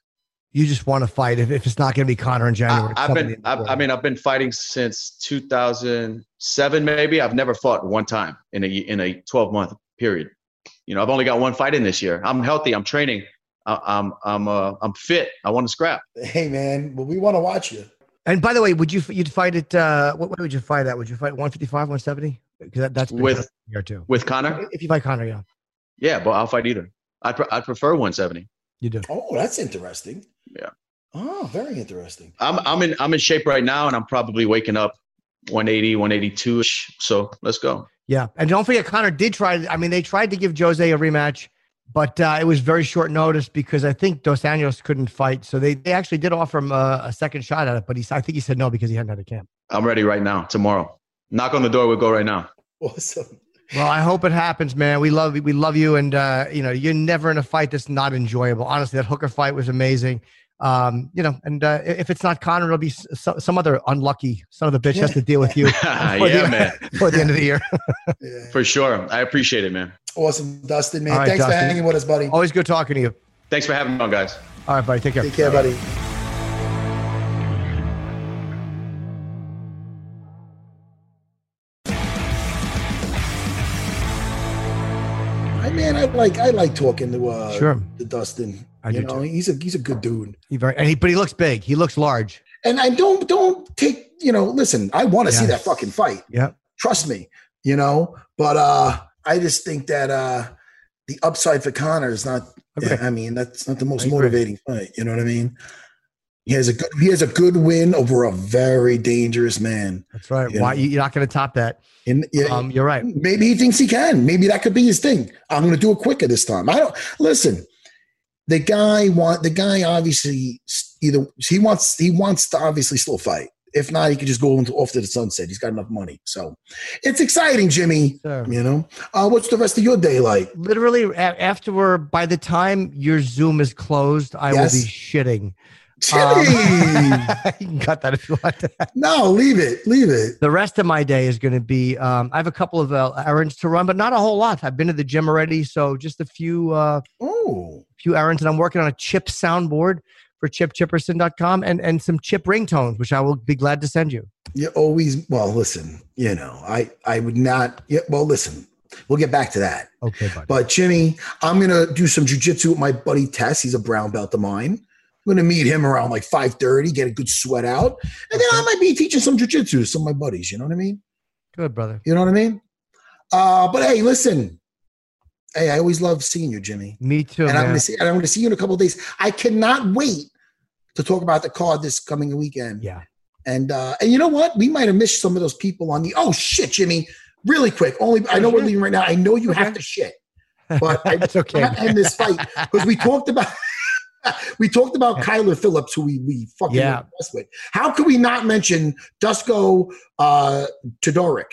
You just want to fight if, if it's not going to be Conor in January. I, have been, in the I, I mean, I've been fighting since 2007, maybe. I've never fought one time in a in a 12 month period. You know, I've only got one fight in this year. I'm healthy. I'm training. I, I'm I'm uh, I'm fit. I want to scrap. Hey man, well, we want to watch you. And by the way, would you you'd fight it? Uh, what, what would you fight at? Would you fight 155, 170? Because that, that's With- cut here too. With Conor, If you fight Conor, yeah, yeah, but I'll fight either. I pre- I prefer 170. You do. Oh, that's interesting. Yeah. Oh, very interesting. I'm I'm in I'm in shape right now, and I'm probably waking up 180, 182 ish. So let's go. Yeah, and don't forget, Conor did try. I mean, they tried to give Jose a rematch, but uh, it was very short notice because I think Dos Anjos couldn't fight, so they, they actually did offer him a, a second shot at it, but he I think he said no because he hadn't had a camp. I'm ready right now. Tomorrow, knock on the door. We'll go right now. Awesome. Well, I hope it happens, man. We love we love you, and uh, you know you're never in a fight that's not enjoyable. Honestly, that Hooker fight was amazing. Um, you know, and uh, if it's not Conor, it'll be s- so- some other unlucky son of a bitch has to deal with you [LAUGHS] for, yeah, the, man, [LAUGHS] for the end of the year. [LAUGHS] Yeah. for sure. I appreciate it, man. Awesome, Dustin, man. All right, Thanks for hanging with us, buddy. Always good talking to you. Thanks for having me on, guys. All right, buddy. Take care. Take care, buddy. Man, I like I like talking to uh Sure. to Dustin. I you do know, too. he's a he's a good dude. He very, and he, but he looks big. He looks large. And I don't don't take you know. Listen, I want to see that fucking fight. Yeah. Trust me. You know, but uh I just think that uh the upside for Conor is not. Okay. I mean, that's not the most motivating fight. You know what I mean? He has a good he has a good win over a very dangerous man. That's right. Yeah. Why you're not going to top that? And yeah, Um, you're right. maybe he thinks he can. Maybe that could be his thing. I'm going to do it quicker this time. I don't listen. The guy want the guy obviously either he wants he wants to obviously still fight. If not, he could just go into, off to the sunset. He's got enough money, so it's exciting, Jimmy. Sir. You know, uh, what's the rest of your day like? Literally, after by the time your Zoom is closed, I Yes. will be shitting. Jimmy, [LAUGHS] you can cut that if you want. no, leave it, leave it. The rest of my day is going to be. Um, I have a couple of uh, errands to run, but not a whole lot. I've been to the gym already, so just a few uh, Oh, few errands, and I'm working on a chip soundboard for chipchipperson.com and and some chip ringtones, which I will be glad to send you. you always. Well, listen, you know, I I would not. Yeah, well, listen, we'll get back to that. Okay, buddy. But Jimmy, I'm gonna do some jujitsu with my buddy Tess. He's a brown belt of mine. I'm gonna meet him around like 5:30, get a good sweat out, and then I might be teaching some jujitsu to some of my buddies. You know what I mean? Good, brother. You know what I mean? Uh, but hey, listen. Hey, I always love seeing you, Jimmy. Me too, and I'm gonna see and I'm gonna see you in a couple of days. I cannot wait to talk about the card this coming weekend. Yeah. And uh, and you know what? We might have missed some of those people on the oh shit, Jimmy. Really quick. Only I know we're sure. leaving right now. I know you have to shit. [LAUGHS] But I okay. not end this fight because we talked about [LAUGHS] we talked about Kyler Phillips, who we we fucking Yeah. with. How could we not mention Dusko uh Todorovic?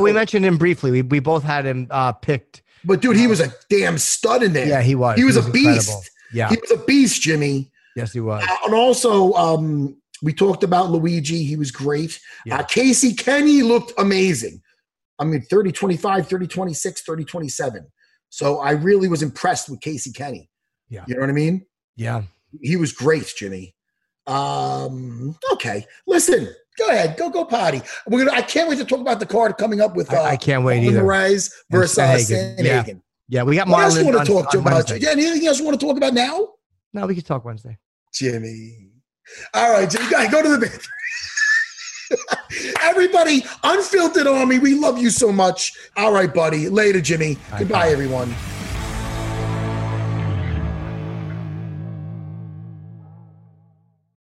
We mentioned him briefly. We, we both had him uh, picked. But dude, he was a damn stud in there. Yeah, he was. he was, a incredible. beast. Yeah. He was a beast, Jimmy. yes, he was. Uh, and also, um, we talked about Luigi. He was great. Yeah. Uh, Casey Kenney looked amazing. I mean, 30 25, 30 26, 30 27. So I really was impressed with Casey Kenney. Yeah. You know what I mean? Yeah. He was great, Jimmy. Um, okay. Listen, go ahead. Go, go potty. We're gonna I can't wait to talk about the card coming up with uh I, I can't wait either. Rise versus uh, Sandhagen. Yeah. Yeah, we got What else you want to talk to about? Wednesday. Yeah, anything else you want to talk about now? No, we can talk Wednesday. Jimmy. All right, Jimmy, go go to the bathroom. [LAUGHS] Everybody, unfiltered army, we love you so much. All right, buddy. Later, Jimmy. Bye, Goodbye, bye. everyone.